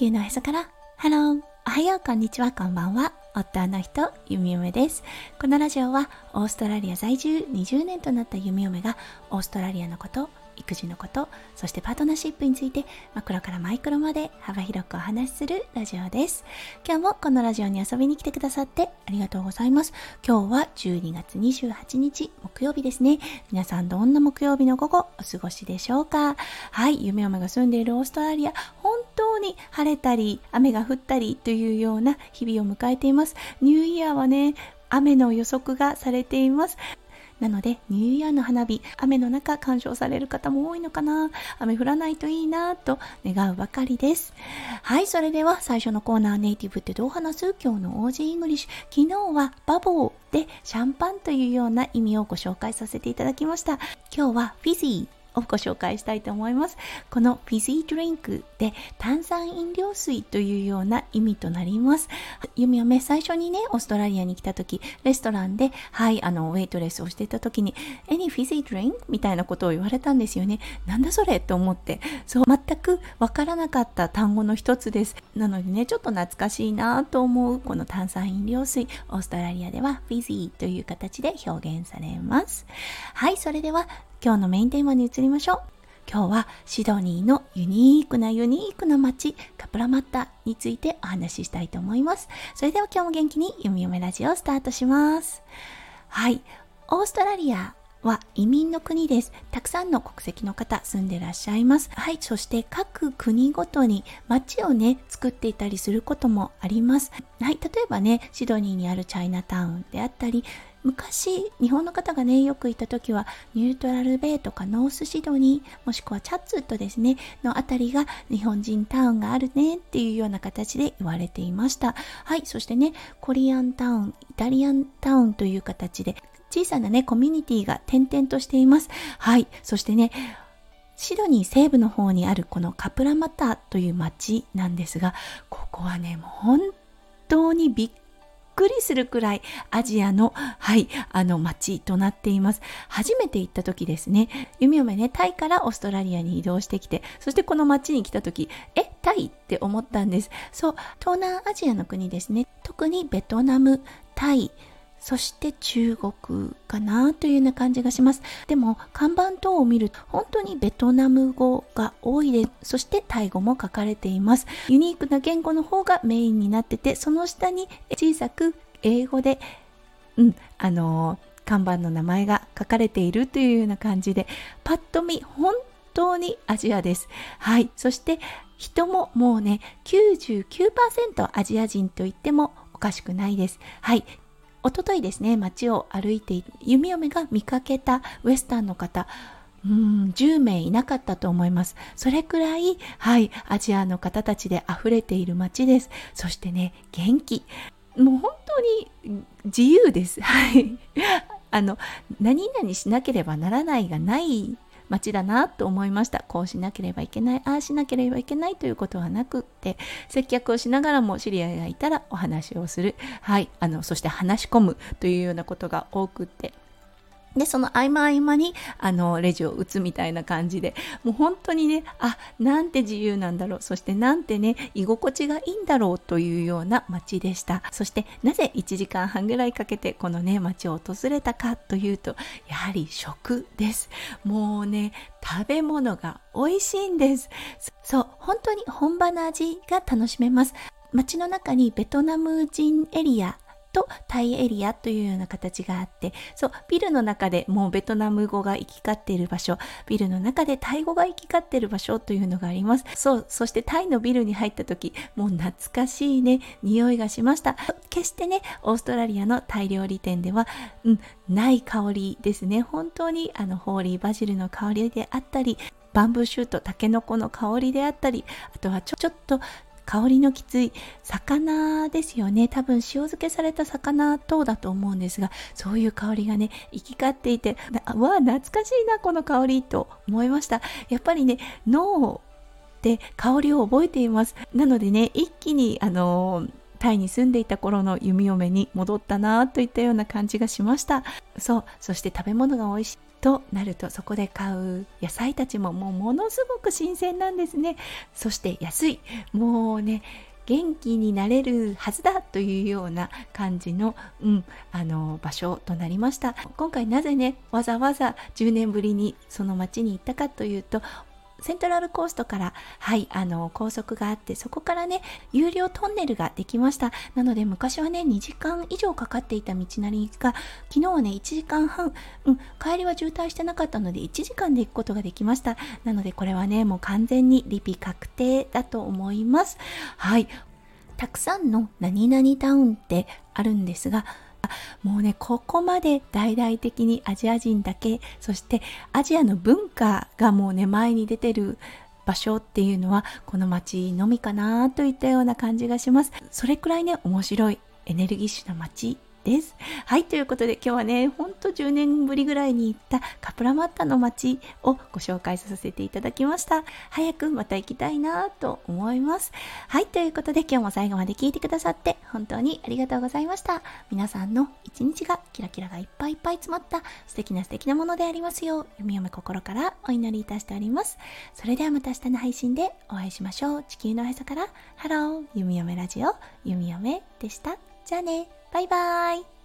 球のへそから、ハロー、おはよう、こんにちは、こんばんは。夫の人、ゆみよめです。このラジオは、オーストラリア在住20年となったゆみよめが、オーストラリアのこと、育児のことそしてパートナーシップについてマクロからマイクロまで幅広くお話しするラジオです。今日もこのラジオに遊びに来てくださってありがとうございます。今日は12月28日木曜日ですね。皆さんどんな木曜日の午後お過ごしでしょうか？はい。弓嫁が住んでいるオーストラリア本当に晴れたり雨が降ったりというような日々を迎えていますニューイヤーはね雨の予測がされています。なので、ニューイヤーの花火、雨の中鑑賞される方も多いのかな雨降らないといいなと願うばかりです。はい、それでは最初のコーナーネイティブってどう話す？今日の Aussie English。昨日は bubble でシャンパンというような意味をご紹介させていただきました。今日はフィジーをご紹介したいと思います。このフィジードリンクで炭酸飲料水というような意味となります。ゆみおめ、最初にね、オーストラリアに来た時、レストランで、はい、あの、ウェイトレスをしていた時に、any fizzy drink? みたいなことを言われたんですよね。なんだそれ？と思って、そう、全くわからなかった単語の一つです。なのでね、ちょっと懐かしいなと思う、この炭酸飲料水、オーストラリアではフィジーという形で表現されます。はい、それでは今日のメインテーマに移りましょう。今日はシドニーのユニークなユニークな街、カプラマッタについてお話ししたいと思います。それでは今日も元気によみ読めラジオをスタートします。はい、オーストラリアは移民の国です。たくさんの国籍の方住んでらっしゃいます。はい、そして各国ごとに街をね、作っていたりすることもあります。はい、例えばね、シドニーにあるチャイナタウンであったり、昔日本の方がねよく行った時はニュートラルベイとかノースシドニーもしくはチャッツウッドですねのあたりが日本人タウンがあるねっていうような形で言われていましたはいそしてねコリアンタウンイタリアンタウンという形で小さなねコミュニティが点々としていますはいそしてねシドニー西部の方にあるこのカプラマタという町なんですがここはねもう本当にびっくりするくらいアジアの、はい、あの街となっています。初めて行った時ですね、弓嫁ね、タイからオーストラリアに移動してきて、そしてこの街に来た時、え、タイって思ったんです。そう、東南アジアの国ですね。特にベトナム、タイ、そして中国かなというような感じがします。でも看板等を見ると本当にベトナム語が多いです。そしてタイ語も書かれています。ユニークな言語の方がメインになってて、その下に小さく英語で、うん、あのー、看板の名前が書かれているというような感じで、パッと見本当にアジアです。はい。そして人ももうね、99%アジア人と言ってもおかしくないです。はい。おとといですね、街を歩いて、弓嫁が見かけたウエスタンの方、うん、10名いなかったと思います。それくらい、はい、アジアの方たちで溢れている街です。そしてね、元気。もう本当に自由です。はい。あの、何々しなければならないがない街だなと思いました。こうしなければいけないああしなければいけないということはなくって接客をしながらも知り合いがいたらお話をする。はい。あのそして話し込むというようなことが多くってで、その合間合間に、あの、レジを打つみたいな感じで、もう本当にね、あ、なんて自由なんだろう、そしてなんてね、居心地がいいんだろうというような街でした。そして、なぜ1時間半ぐらいかけてこのね、街を訪れたかというと、やはり食です。もうね、食べ物が美味しいんです。そう、本当に本場の味が楽しめます。街の中にベトナム人エリアとタイエリアというような形があってそうビルの中でもうベトナム語が行き交っている場所ビルの中でタイ語が行き交っている場所というのがあります。そうそしてタイのビルに入った時もう懐かしいね匂いがしました。決してねオーストラリアのタイ料理店では、うん、ない香りですね。本当にあのホーリーバジルの香りであったりバンブーシュートタケノコの香りであったりあとはちょっと香りのきつい魚ですよね。多分塩漬けされた魚等だと思うんですがそういう香りがね行き交っていてわあ懐かしいなこの香りと思いました。やっぱりね脳で香りを覚えています。なのでね一気にあのタイに住んでいた頃の弓嫁に戻ったなといったような感じがしました。そうそして食べ物が美味しいとなるとそこで買う野菜たちももうものすごく新鮮なんですね。そして安いもうね元気になれるはずだというような感じの,、うん、あの場所となりました。今回なぜねわざわざ10年ぶりにその町に行ったかというとセントラルコーストから、はい、あの、高速があって、そこからね、有料トンネルができました。なので、昔はね、2時間以上かかっていた道なりが、昨日はね、1時間半、うん、帰りは渋滞してなかったので、1時間で行くことができました。なので、これはね、もう完全にリピ確定だと思います。はい。たくさんの何々タウンってあるんですが、もうねここまで大々的にアジア人だけそしてアジアの文化がもうね前に出てる場所っていうのはこの街のみかなといったような感じがします。それくらいね面白いエネルギッシュな街です。はい、ということで今日はね、ほんと10年ぶりぐらいに行ったカプラマッタの街をご紹介させていただきました。早くまた行きたいなと思います。はい、ということで今日も最後まで聞いてくださって本当にありがとうございました。皆さんの一日がキラキラがいっぱいいっぱい詰まった素敵な素敵なものでありますよう、弓嫁心からお祈りいたしております。それではまた明日の配信でお会いしましょう。地球のへそから、ハロー、弓嫁ラジオ、弓嫁でした。じゃあね。バイバイ。